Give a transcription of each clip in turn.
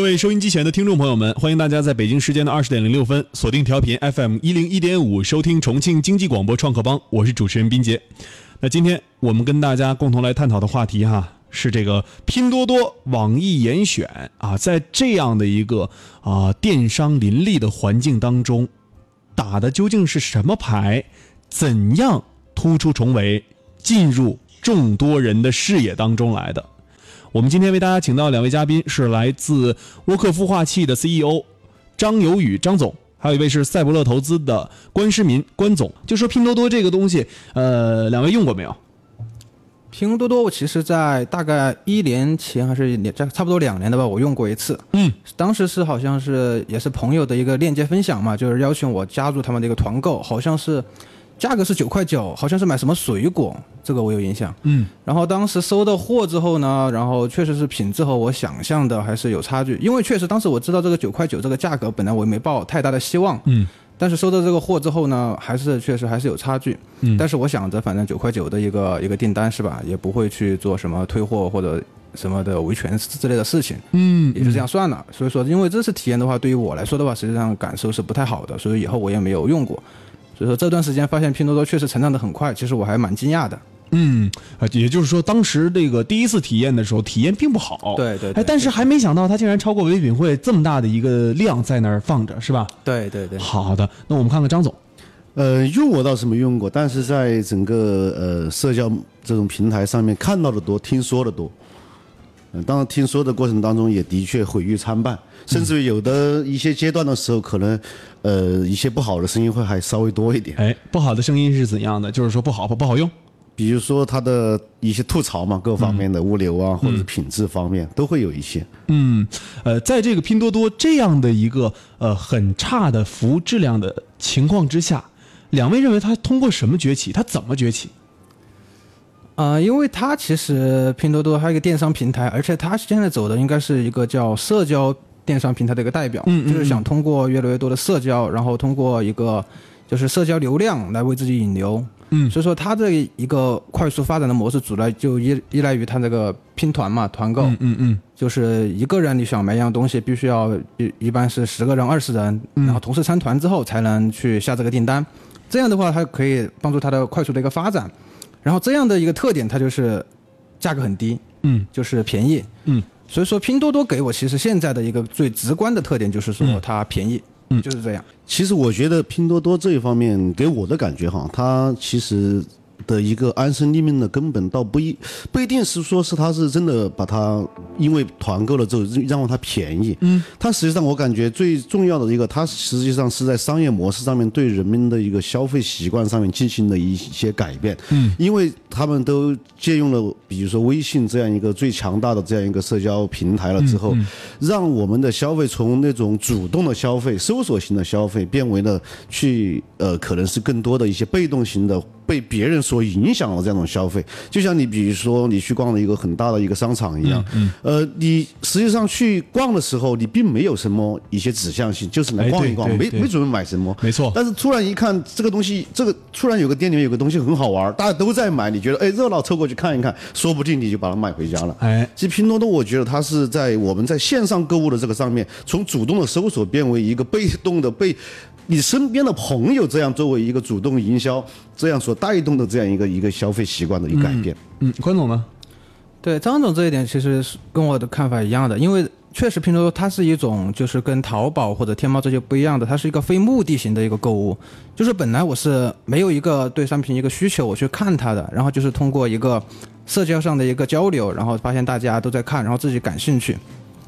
各位收音机前的听众朋友们，欢迎大家在北京时间的二十点零六分锁定调频 FM 一零一点五，收听重庆经济广播创客帮，我是主持人斌杰。那今天我们跟大家共同来探讨的话题哈，是这个拼多多、网易严选啊，在这样的一个啊电商林立的环境当中，打的究竟是什么牌？怎样突出重围，进入众多人的视野当中来的？我们今天为大家请到两位嘉宾，是来自沃克孵化器的 CEO 张有宇张总，还有一位是赛博乐投资的关诗民关总。就说拼多多这个东西，呃，两位用过没有？拼多多，我其实在大概一年前还是两差不多两年的吧，我用过一次。嗯，当时是好像是也是朋友的一个链接分享嘛，就是邀请我加入他们的一个团购，好像是。价格是九块九，好像是买什么水果，这个我有印象。嗯，然后当时收到货之后呢，然后确实是品质和我想象的还是有差距，因为确实当时我知道这个九块九这个价格，本来我也没抱太大的希望。嗯，但是收到这个货之后呢，还是确实还是有差距。嗯，但是我想着反正九块九的一个一个订单是吧，也不会去做什么退货或者什么的维权之类的事情。嗯，也就这样算了。所以说，因为这次体验的话，对于我来说的话，实际上感受是不太好的，所以以后我也没有用过。所以说这段时间发现拼多多确实成长的很快，其实我还蛮惊讶的。嗯，啊，也就是说当时这个第一次体验的时候，体验并不好。对对。哎，但是还没想到它竟然超过唯品会这么大的一个量在那儿放着，是吧？对对对。好的，那我们看看张总。呃，用我倒是没用过，但是在整个呃社交这种平台上面看到的多，听说的多。嗯，当然听说的过程当中也的确毁誉参半，甚至于有的一些阶段的时候，可能，呃，一些不好的声音会还稍微多一点。哎，不好的声音是怎样的？就是说不好不不好用，比如说它的一些吐槽嘛，各方面的物流啊，或者是品质方面都会有一些。嗯，呃，在这个拼多多这样的一个呃很差的服务质量的情况之下，两位认为它通过什么崛起？它怎么崛起？啊，因为它其实拼多多还有一个电商平台，而且它现在走的应该是一个叫社交电商平台的一个代表，就是想通过越来越多的社交，然后通过一个就是社交流量来为自己引流。嗯，所以说它这一个快速发展的模式，主要就依依赖于它这个拼团嘛，团购。嗯嗯，就是一个人你想买一样东西，必须要一一般是十个人、二十人，然后同时参团之后才能去下这个订单。这样的话，它可以帮助它的快速的一个发展。然后这样的一个特点，它就是价格很低，嗯，就是便宜，嗯，所以说拼多多给我其实现在的一个最直观的特点就是说它便宜，嗯，就是这样。其实我觉得拼多多这一方面给我的感觉哈，它其实。的一个安身立命的根本，倒不一不一定是说是他是真的把它因为团购了之后让它便宜，嗯，它实际上我感觉最重要的一个，它实际上是在商业模式上面对人们的一个消费习惯上面进行了一些改变，嗯，因为他们都借用了比如说微信这样一个最强大的这样一个社交平台了之后，让我们的消费从那种主动的消费、搜索型的消费变为了去呃可能是更多的一些被动型的。被别人所影响了这种消费，就像你比如说你去逛了一个很大的一个商场一样，嗯，呃，你实际上去逛的时候，你并没有什么一些指向性，就是来逛一逛，没没准备买什么，没错。但是突然一看这个东西，这个突然有个店里面有个东西很好玩，大家都在买，你觉得哎热闹，凑过去看一看，说不定你就把它买回家了。哎，其实拼多多，我觉得它是在我们在线上购物的这个上面，从主动的搜索变为一个被动的被。你身边的朋友这样作为一个主动营销，这样所带动的这样一个一个消费习惯的一个改变。嗯，关总呢？对张总这一点其实是跟我的看法一样的，因为确实拼多多它是一种就是跟淘宝或者天猫这些不一样的，它是一个非目的型的一个购物，就是本来我是没有一个对商品一个需求我去看它的，然后就是通过一个社交上的一个交流，然后发现大家都在看，然后自己感兴趣，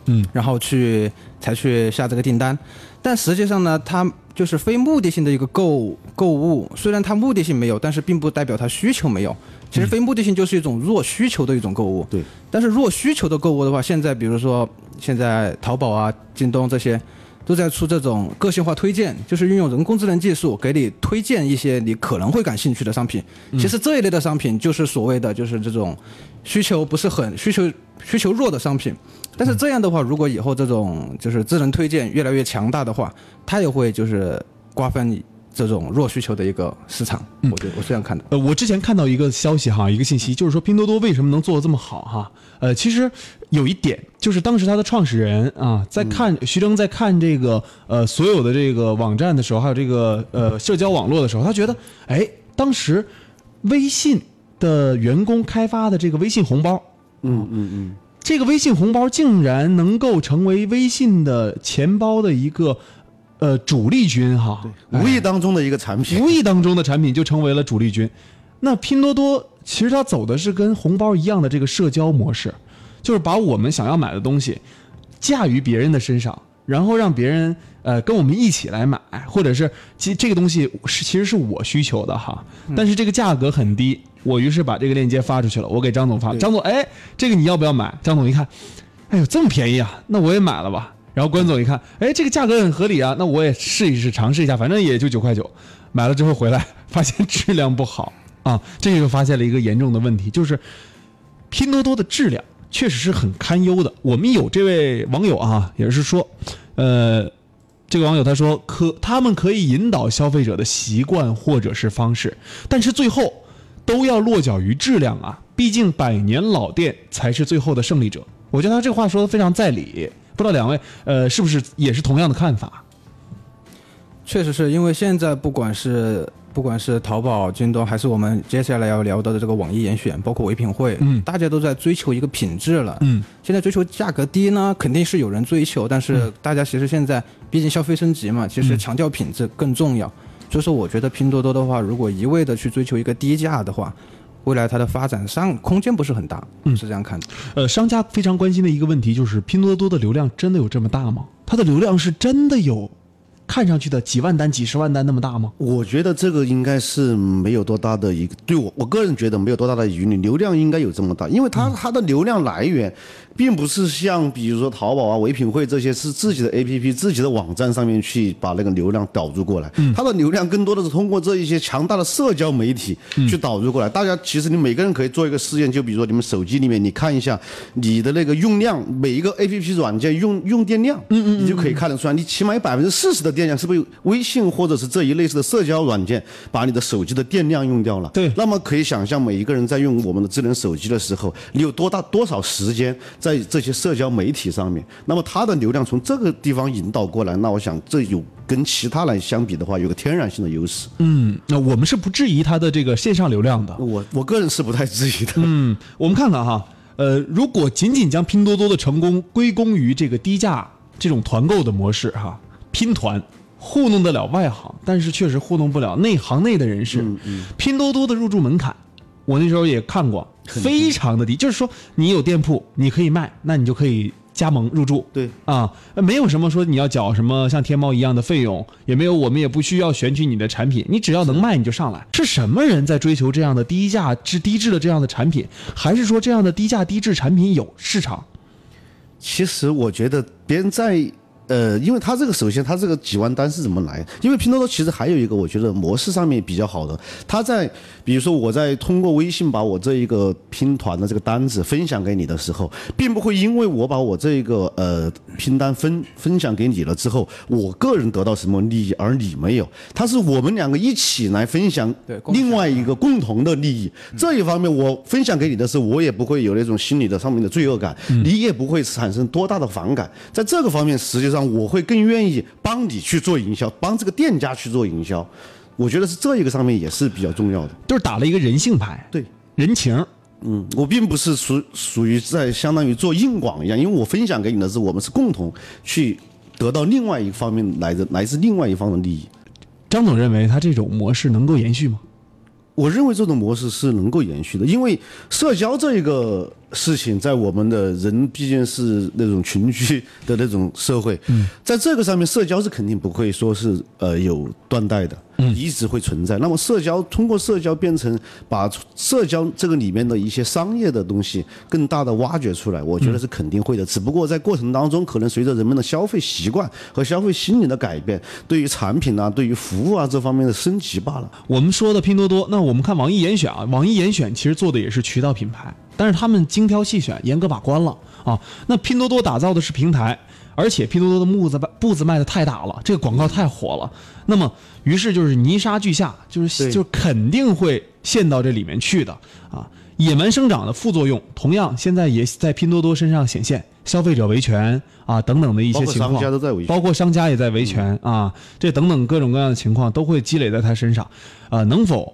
嗯，然后去才去下这个订单，但实际上呢，它。就是非目的性的一个购购物，虽然它目的性没有，但是并不代表它需求没有。其实非目的性就是一种弱需求的一种购物。对。但是弱需求的购物的话，现在比如说现在淘宝啊、京东这些，都在出这种个性化推荐，就是运用人工智能技术给你推荐一些你可能会感兴趣的商品。其实这一类的商品就是所谓的就是这种需求不是很需求需求弱的商品。但是这样的话，如果以后这种就是智能推荐越来越强大的话，它也会就是瓜分这种弱需求的一个市场。我觉得我是这样看的。呃，我之前看到一个消息哈，一个信息，就是说拼多多为什么能做的这么好哈？呃，其实有一点就是当时它的创始人啊，在看徐峥在看这个呃所有的这个网站的时候，还有这个呃社交网络的时候，他觉得哎，当时微信的员工开发的这个微信红包，嗯嗯嗯，这个微信红包竟然能够成为微信的钱包的一个呃主力军哈，无意当中的一个产品，无意当中的产品就成为了主力军。那拼多多其实它走的是跟红包一样的这个社交模式，就是把我们想要买的东西架于别人的身上，然后让别人呃跟我们一起来买，或者是其实这个东西是其实是我需求的哈，但是这个价格很低，我于是把这个链接发出去了，我给张总发，张总哎这个你要不要买？张总一看，哎呦这么便宜啊，那我也买了吧。然后关总一看，哎这个价格很合理啊，那我也试一试尝试一下，反正也就九块九，买了之后回来发现质量不好。啊，这就发现了一个严重的问题，就是拼多多的质量确实是很堪忧的。我们有这位网友啊，也是说，呃，这个网友他说可他们可以引导消费者的习惯或者是方式，但是最后都要落脚于质量啊，毕竟百年老店才是最后的胜利者。我觉得他这话说的非常在理，不知道两位呃是不是也是同样的看法？确实是因为现在不管是不管是淘宝、京东，还是我们接下来要聊到的这个网易严选，包括唯品会，嗯大家都在追求一个品质了。嗯，现在追求价格低呢，肯定是有人追求，但是嗯大家其实现在毕竟消费升级嘛，其实强调品质更重要。所以说，我觉得拼多多的话，如果一味的去追求一个低价的话，未来它的发展上空间不是很大。嗯是这样看的。呃，商家非常关心的一个问题就是，拼多多的流量真的有这么大吗？它的流量是真的有看上去的几万单、几十万单那么大吗？我觉得这个应该是没有多大的一个，对我我个人觉得没有多大的余力，流量应该有这么大，因为它它的流量来源，并不是像比如说淘宝啊、唯品会这些是自己的 APP、自己的网站上面去把那个流量导入过来，它的流量更多的是通过这一些强大的社交媒体去导入过来。大家其实你每个人可以做一个试验，就比如说你们手机里面，你看一下你的那个用量，每一个 APP 软件用用电量，嗯嗯，你就可以看得出来，你起码有百分之四十的电量是不是微信或者是这一类似的社交软件把你的手机的电量用掉了？对那么可以想象，每一个人在用我们的智能手机的时候，你有多大多少时间在这些社交媒体上面？那么它的流量从这个地方引导过来，那我想这有跟其他来相比的话，有个天然性的优势。嗯，那我们是不质疑它的这个线上流量的。我我个人是不太质疑的。嗯，我们看看哈，呃，如果仅仅将拼多多的成功归功于这个低价这种团购的模式哈，拼团糊弄得了外行，但是确实糊弄不了内行内的人士。拼多多的入驻门槛，我那时候也看过，非常的低，就是说你有店铺你可以卖，那你就可以加盟入驻。对啊，没有什么说你要缴什么像天猫一样的费用，也没有，我们也不需要选取你的产品，你只要能卖你就上来。是什么人在追求这样的低价至低质的这样的产品，还是说这样的低价低质产品有市场？其实我觉得别人在呃，因为它这个首先它这个几万单是怎么来？因为拼多多其实还有一个我觉得模式上面比较好的，它在比如说我在通过微信把我这一个拼团的这个单子分享给你的时候，并不会因为我把我这一个呃拼单分分享给你了之后，我个人得到什么利益，而你没有，它是我们两个一起来分享另外一个共同的利益。这一方面我分享给你的时候，我也不会有那种心理的上面的罪恶感，你也不会产生多大的反感。在这个方面，实际上我会更愿意帮你去做营销，帮这个店家去做营销。我觉得是这一个上面也是比较重要的。就是打了一个人性牌，对，人情。嗯，我并不是属属于在相当于做硬广一样，因为我分享给你的是我们是共同去得到另外一方面来的来自另外一方的利益。张总认为他这种模式能够延续吗？我认为这种模式是能够延续的，因为社交这一个事情，在我们的人毕竟是那种群居的那种社会，在这个上面，社交是肯定不会说是呃有断代的，一直会存在。那么社交通过社交变成把社交这个里面的一些商业的东西更大的挖掘出来，我觉得是肯定会的。只不过在过程当中，可能随着人们的消费习惯和消费心理的改变，对于产品啊、对于服务啊这方面的升级罢了。我们说的拼多多，那我们看网易严选啊，网易严选其实做的也是渠道品牌，但是他们精挑细选，严格把关了啊。那拼多多打造的是平台，而且拼多多的步子步子迈的太大了，这个广告太火了。那么，于是就是泥沙俱下，就是对就肯定会陷到这里面去的啊。野蛮生长的副作用，同样现在也在拼多多身上显现，消费者维权啊等等的一些包括情况，商家都在维权包括商家也在维权、啊，这等等各种各样的情况都会积累在他身上，啊，能否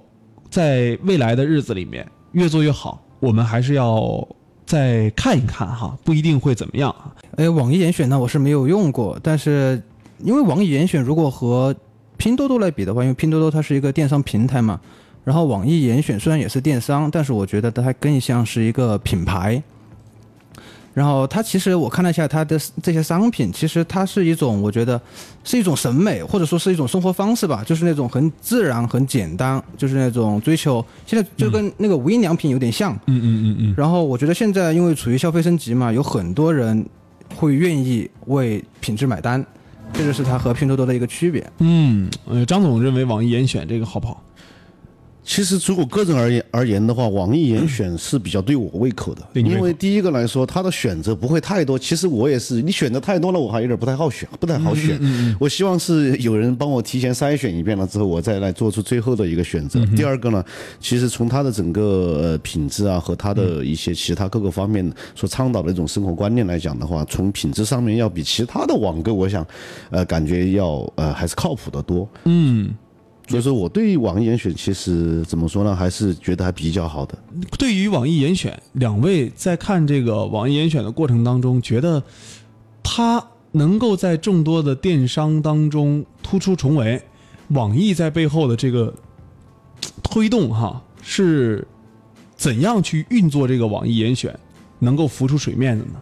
在未来的日子里面越做越好，我们还是要再看一看哈，不一定会怎么样啊。哎，网易严选呢，我是没有用过，但是因为网易严选如果和拼多多来比的话，因为拼多多它是一个电商平台嘛，然后网易严选虽然也是电商，但是我觉得它更像是一个品牌。然后它其实我看了一下它的这些商品，其实它是一种我觉得是一种审美，或者说是一种生活方式吧，就是那种很自然、很简单，就是那种追求。现在就跟那个无印良品有点像，嗯嗯嗯嗯，然后我觉得现在因为处于消费升级嘛，有很多人会愿意为品质买单，这就是它和拼多多的一个区别。嗯，呃，张总认为网易严选这个好不好？其实，如果个人而言而言的话，网易严选是比较对我胃口的，因为第一个来说，它的选择不会太多。其实我也是，你选择太多了，我还有点不太好选，不太好选。我希望是有人帮我提前筛选一遍了之后，我再来做出最后的一个选择。第二个呢，其实从它的整个呃品质啊和它的一些其他各个方面所倡导的一种生活观念来讲的话，从品质上面要比其他的网购，我想，呃，感觉要呃还是靠谱的多。嗯，所以说我对网易严选其实怎么说呢，还是觉得还比较好的。对于网易严选，两位在看这个网易严选的过程当中，觉得它能够在众多的电商当中突出重围，网易在背后的这个推动哈，是怎样去运作这个网易严选，能够浮出水面的呢？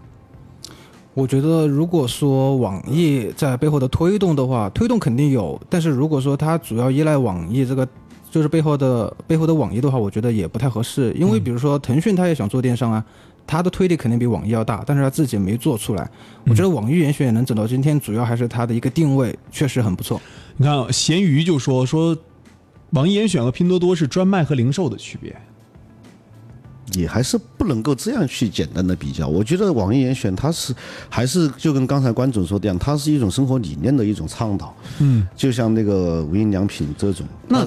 我觉得如果说网易在背后的推动的话，推动肯定有，但是如果说它主要依赖网易这个。就是背后的背后的网易的话，我觉得也不太合适，因为比如说腾讯它也想做电商啊，它的推力肯定比网易要大，但是它自己没做出来。我觉得网易严选也能走到今天，主要还是它的一个定位确实很不错。你看，咸鱼就说说，网易严选和拼多多是专卖和零售的区别。也还是不能够这样去简单的比较。我觉得网易严选它是还是就跟刚才关总说的一样，它是一种生活理念的一种倡导。嗯，就像那个无印良品这种。那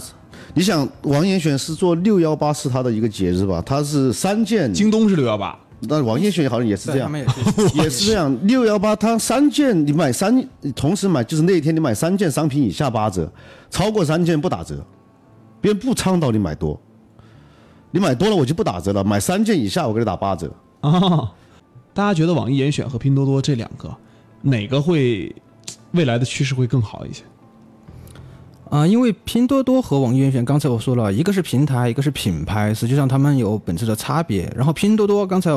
你想，网易严选是做六幺八是它的一个节日吧？它是三件，京东是六幺八，那网易严选好像也是这样 也是这样，六幺八它三件你买三，同时买就是那一天你买三件商品以下八折，超过三件不打折，别人不倡导你买多，你买多了我就不打折了，买三件以下我给你打八折。啊，大家觉得网易严选和拼多多这两个，哪个会未来的趋势会更好一些？啊、因为拼多多和网易严选，刚才我说了一个是平台，一个是品牌，实际上他们有本质的差别。然后拼多多刚才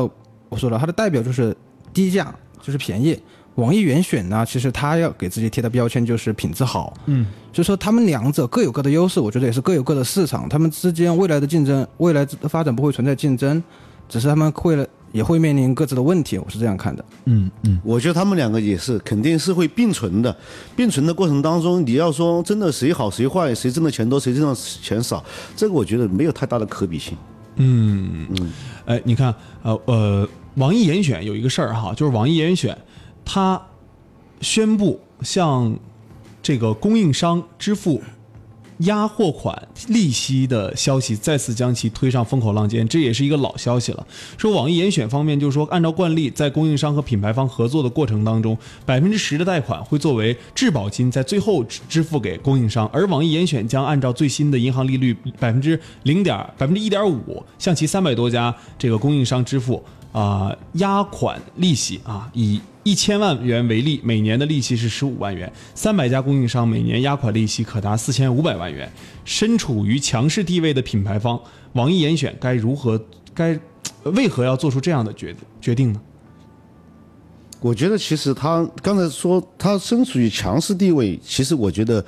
我说了，它的代表就是低价，就是便宜。网易严选呢，其实它要给自己贴的标签就是品质好。嗯，所以说他们两者各有各的优势，我觉得也是各有各的市场，他们之间未来的竞争，未来的发展不会存在竞争，只是他们会了也会面临各自的问题，我是这样看的。嗯嗯，我觉得他们两个也是肯定是会并存的，并存的过程当中，你要说真的谁好谁坏，谁挣的钱多谁挣的钱少，这个我觉得没有太大的可比性。嗯嗯，哎，你看，呃呃，网易严选有一个事儿哈，就是网易严选，他宣布向这个供应商支付压货款利息的消息再次将其推上风口浪尖，这也是一个老消息了。说网易严选方面就是说，按照惯例，在供应商和品牌方合作的过程当中，百分之十的贷款会作为质保金，在最后支付给供应商，而网易严选将按照最新的银行利率百分之零点百分之一点五，向其三百多家这个供应商支付啊、压款利息啊，以一千万元为例，每年的利息是十五万元，三百家供应商每年压款利息可达四千五百万元。身处于强势地位的品牌方，网易严选该如何该为何要做出这样的决决定呢？我觉得其实他刚才说他身处于强势地位，其实我觉得，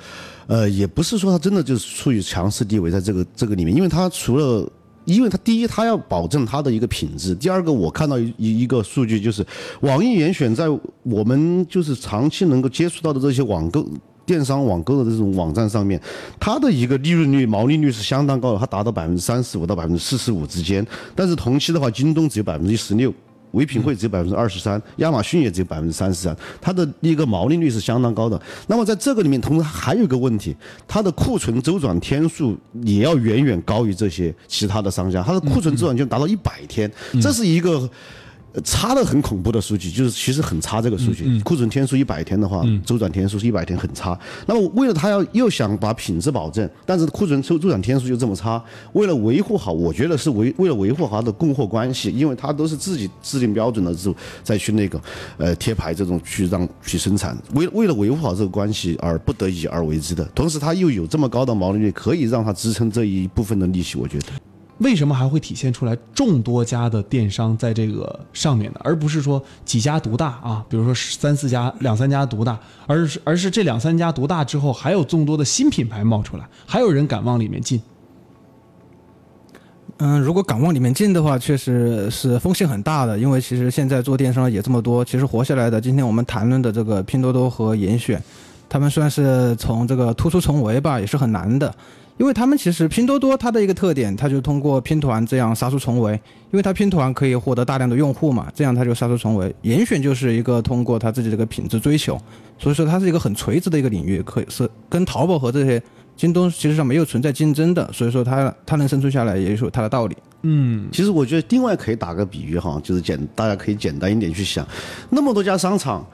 呃，也不是说他真的就是处于强势地位在这个这个里面，因为他除了，因为他第一他要保证他的一个品质，第二个我看到一一个数据就是，网易严选在我们就是长期能够接触到的这些网购。电商网购的这种网站上面，它的一个利润率、毛利率是相当高的，它达到百分之三十五到百分之四十五之间。但是同期的话，京东只有百分之十六，唯品会只有百分之二十三，亚马逊也只有百分之三十三，它的一个毛利率是相当高的。那么在这个里面，同时还有一个问题，它的库存周转天数也要远远高于这些其他的商家，它的库存周转就达到一百天，这是一个。差的很恐怖的数据，就是其实很差这个数据，库存天数一百天的话，周转天数是一百天，很差。那么为了他要又想把品质保证，但是库存周周转天数就这么差，为了维护好，我觉得是维为了维护好的供货关系，因为他都是自己制定标准的之后再去那个呃贴牌这种去让去生产，为为了维护好这个关系而不得已而为之的。同时他又有这么高的毛利率，可以让他支撑这一部分的利息，我觉得。为什么还会体现出来众多家的电商在这个上面呢？而不是说几家独大啊？比如说三四家、两三家独大，而是而是这两三家独大之后，还有众多的新品牌冒出来，还有人敢往里面进。嗯，如果敢往里面进的话，确实是风险很大的。因为其实现在做电商也这么多，其实活下来的，今天我们谈论的这个拼多多和严选，他们算是从这个突出重围吧，也是很难的。因为他们其实拼多多它的一个特点，它就通过拼团这样杀出重围，因为它拼团可以获得大量的用户嘛，这样它就杀出重围。严选就是一个通过它自己这个品质追求，所以说它是一个很垂直的一个领域，可以是跟淘宝和这些京东其实上没有存在竞争的，所以说它它能生存下来也有它的道理。嗯，其实我觉得另外可以打个比喻哈，就是简大家可以简单一点去想，那么多家商场。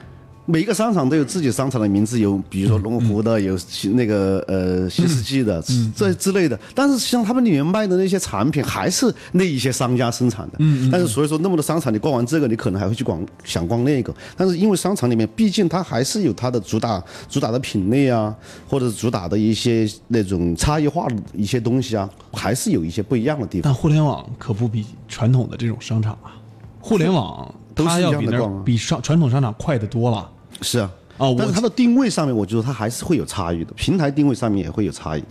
每一个商场都有自己商场的名字，有比如说龙湖的，有那个呃新世纪的这之类的。但是像他们里面卖的那些产品，还是那一些商家生产的。但是所以说那么多商场，你逛完这个，你可能还会去逛想逛那个。但是因为商场里面毕竟它还是有它的主打主打的品类啊，或者主打的一些那种差异化的一些东西啊，还是有一些不一样的地方。但互联网可不比传统的这种商场啊，互联网它要比那比商传统商场快得多了。是啊，哦，但是它的定位上面，我觉得它还是会有差异的，平台定位上面也会有差异。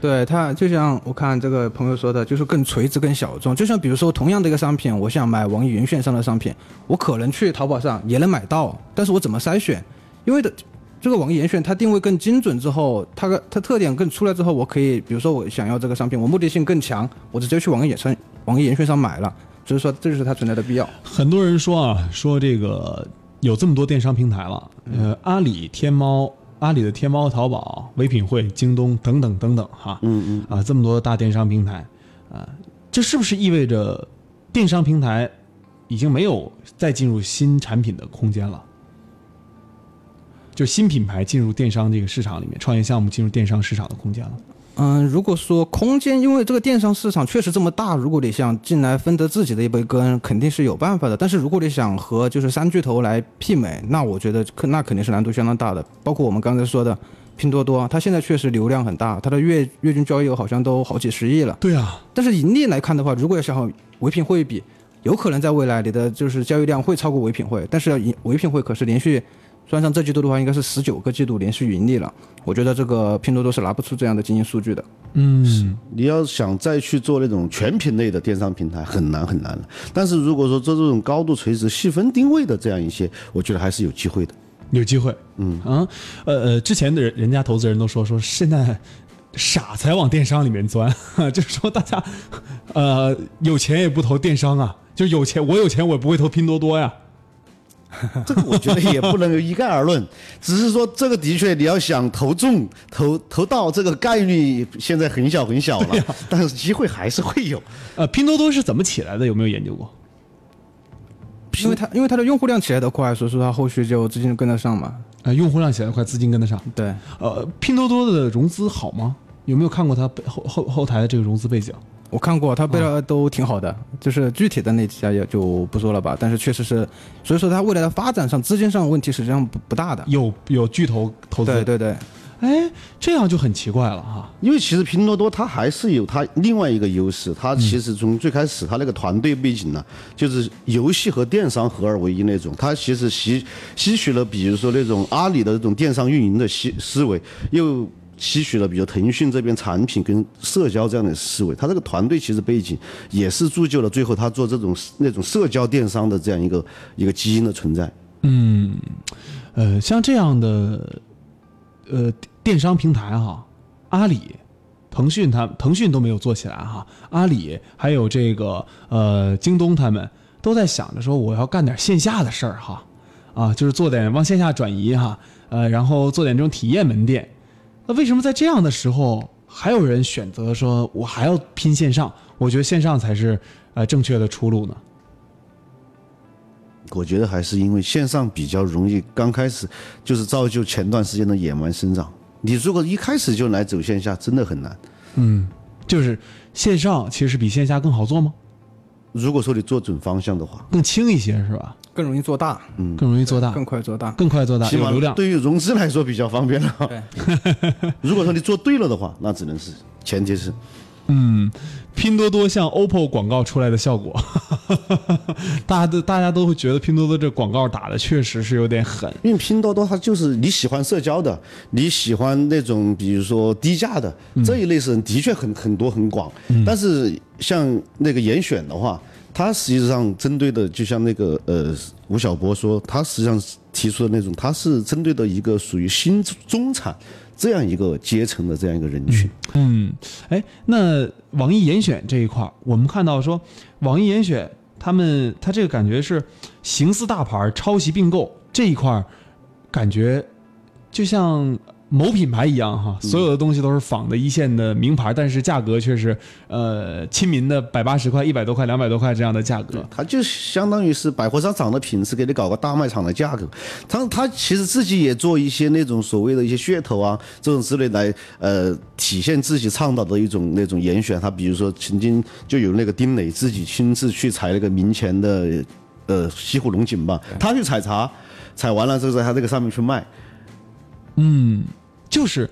对它，就像我看这个朋友说的，就是更垂直、更小众。就像比如说，同样的一个商品，我想买网易云线上的商品，我可能去淘宝上也能买到，但是我怎么筛选？因为的这个网易严选，它定位更精准之后，它的它特点更出来之后，我可以，比如说我想要这个商品，我目的性更强，我直接去网易严选网易严选上买了，就是说这就是它存在的必要。很多人说啊，说这个。有这么多电商平台了，呃，阿里、天猫、阿里的天猫、淘宝、唯品会、京东等等等等，哈，嗯嗯，啊，这么多大电商平台，啊，这是不是意味着电商平台已经没有再进入新产品的空间了？就新品牌进入电商这个市场里面，创业项目进入电商市场的空间了？嗯，如果说空间，因为这个电商市场确实这么大，如果你想进来分得自己的一杯羹，肯定是有办法的。但是如果你想和就是三巨头来媲美，那我觉得那肯定是难度相当大的。包括我们刚才说的拼多多，它现在确实流量很大，它的月月均交易额好像都好几十亿了。对啊，但是盈利来看的话，如果要想和唯品会比，有可能在未来你的就是交易量会超过唯品会，但是唯品会可是连续。算上这季度的话，应该是十九个季度连续盈利了。我觉得这个拼多多是拿不出这样的经营数据的。嗯，你要想再去做那种全品类的电商平台，很难很难了。但是如果说做这种高度垂直、细分定位的这样一些，我觉得还是有机会的。有机会，嗯啊，呃呃，之前的人人家投资人都说说现在傻才往电商里面钻，就是说大家呃有钱也不投电商啊，就有钱我有钱我也不会投拼多多呀。这个我觉得也不能一概而论，只是说这个的确你要想投中投投到这个概率现在很小很小了，但是机会还是会有。呃，拼多多是怎么起来的？有没有研究过？因为它因为它的用户量起来的快，所以说它后续就资金跟得上嘛。啊，用户量起来快，资金跟得上。对，呃，拼多多的融资好吗？有没有看过它后后后台的这个融资背景？我看过，他背的都挺好的，就是具体的那几家也就不说了吧。但是确实是，所以说它未来的发展上资金上问题实际上不不大的。有有巨头投资，对对对。哎，这样就很奇怪了哈。因为其实拼多多它还是有它另外一个优势，它其实从最开始它那个团队背景呢，就是游戏和电商合二为一那种。它其实吸吸取了比如说那种阿里的这种电商运营的思思维，又。吸取了比如腾讯这边产品跟社交这样的思维，他这个团队其实背景也是铸就了最后他做这种那种社交电商的这样一个一个基因的存在。嗯，呃，像这样的呃电商平台哈，阿里、腾讯他腾讯都没有做起来哈，阿里还有这个呃京东他们都在想着说我要干点线下的事儿哈，啊，就是做点往线下转移哈，呃，然后做点这种体验门店。那为什么在这样的时候还有人选择说我还要拼线上？我觉得线上才是呃正确的出路呢。我觉得还是因为线上比较容易，刚开始就是造就前段时间的野蛮生长。你如果一开始就来走线下，真的很难。嗯，就是线上其实比线下更好做吗？如果说你做准方向的话，更轻一些是吧？更容易做大，嗯，更容易做大，更快做大，更快做大，起码流量。对于融资来说比较方便了。对，如果说你做对了的话，那只能是前提是。嗯，拼多多像 OPPO 广告出来的效果，大家都大家都会觉得拼多多这广告打的确实是有点狠。因为拼多多它就是你喜欢社交的，你喜欢那种比如说低价的这一类是的确很很多很广，但是像那个严选的话，它实际上针对的就像那个呃吴晓波说，他实际上提出的那种，它是针对的一个属于新中产这样一个阶层的这样一个人群。嗯，哎，那网易严选这一块儿，我们看到说，网易严选他们他这个感觉是形似大牌抄袭并购这一块儿，感觉就像某品牌一样哈，所有的东西都是仿的一线的名牌，但是价格却是呃亲民的百八十块、一百多块、两百多块这样的价格。它就相当于是百货商场的品质，给你搞个大卖场的价格。他他其实自己也做一些那种所谓的一些噱头啊，这种之类来呃体现自己倡导的一种那种严选。他比如说曾经就有那个丁磊自己亲自去采那个明前的呃西湖龙井吧，他去采茶，采完了之后在他这个上面去卖。嗯，就是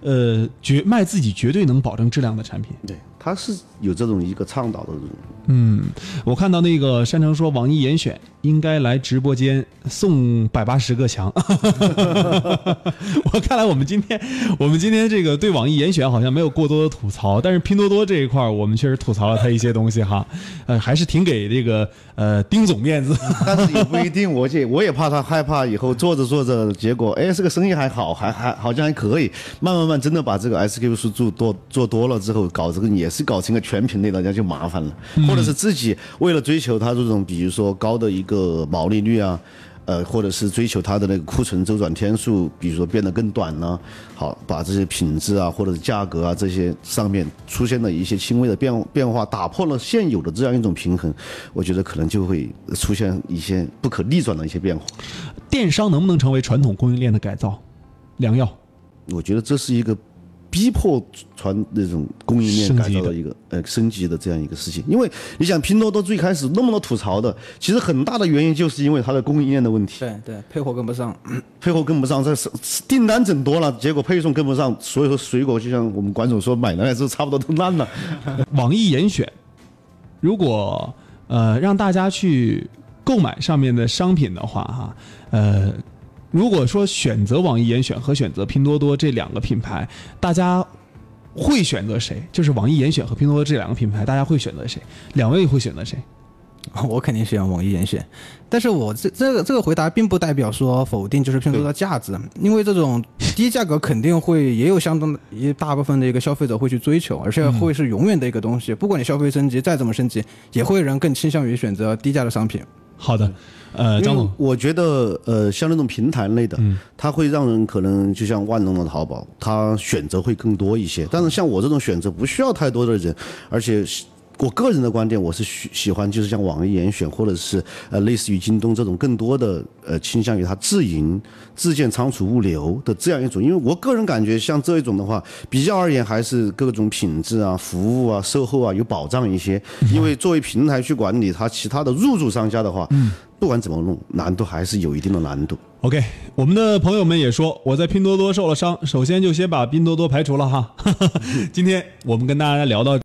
呃绝卖自己绝对能保证质量的产品。对，他是有这种一个倡导的这种。嗯，我看到那个山城说网易严选应该来直播间送百八十个墙。我看来我们今天我们今天这个对网易严选好像没有过多的吐槽，但是拼多多这一块我们确实吐槽了他一些东西哈，呃，还是挺给这个呃丁总面子。但是也不一定，我也我也怕他害怕以后做着做着，结果哎这个生意还好，还还好像还可以，慢慢慢真的把这个 SKU 数做多做多了之后，搞这个也是搞成个全品类，大家就麻烦了。或者是自己为了追求它这种，比如说高的一个毛利率啊，呃，或者是追求它的那个库存周转天数，比如说变得更短呢，好，把这些品质啊，或者是价格啊这些上面出现了一些轻微的变变化，打破了现有的这样一种平衡，我觉得可能就会出现一些不可逆转的一些变化。电商能不能成为传统供应链的改造良药？我觉得这是一个逼迫传那种供应链改造的一个呃升级的这样一个事情。因为你想，拼多多最开始那么多吐槽的，其实很大的原因就是因为它的供应链的问题，对对，配货跟不上，配货跟不上，这是订单整多了，结果配送跟不上，所以说水果就像我们管总说，买来之后差不多都烂了。网易严选，如果呃让大家去购买上面的商品的话，哈，呃，如果说选择网易严选和选择拼多多这两个品牌，大家会选择谁？就是网易严选和拼多多这两个品牌，大家会选择谁？两位会选择谁？我肯定选网易严选，但是我这这个这个回答并不代表说否定就是拼多多的价值，因为这种低价格肯定会也有相当的一大部分的一个消费者会去追求，而且会是永远的一个东西，不管你消费升级再怎么升级，也会有人更倾向于选择低价的商品。好的，呃，张总，我觉得呃，像那种平台类的，它会让人可能就像万能的淘宝，它选择会更多一些。但是像我这种选择不需要太多的人，而且是我个人的观点，我是喜喜欢就是像网易严选或者是呃类似于京东这种更多的呃倾向于它自营、自建仓储物流的这样一种。因为我个人感觉像这一种的话，比较而言还是各种品质啊、服务啊、售后啊有保障一些。因为作为平台去管理它其他的入驻商家的话，不管怎么弄，难度还是有一定的难度。OK，我们的朋友们也说我在拼多多受了伤，首先就先把拼多多排除了哈。今天我们跟大家聊到。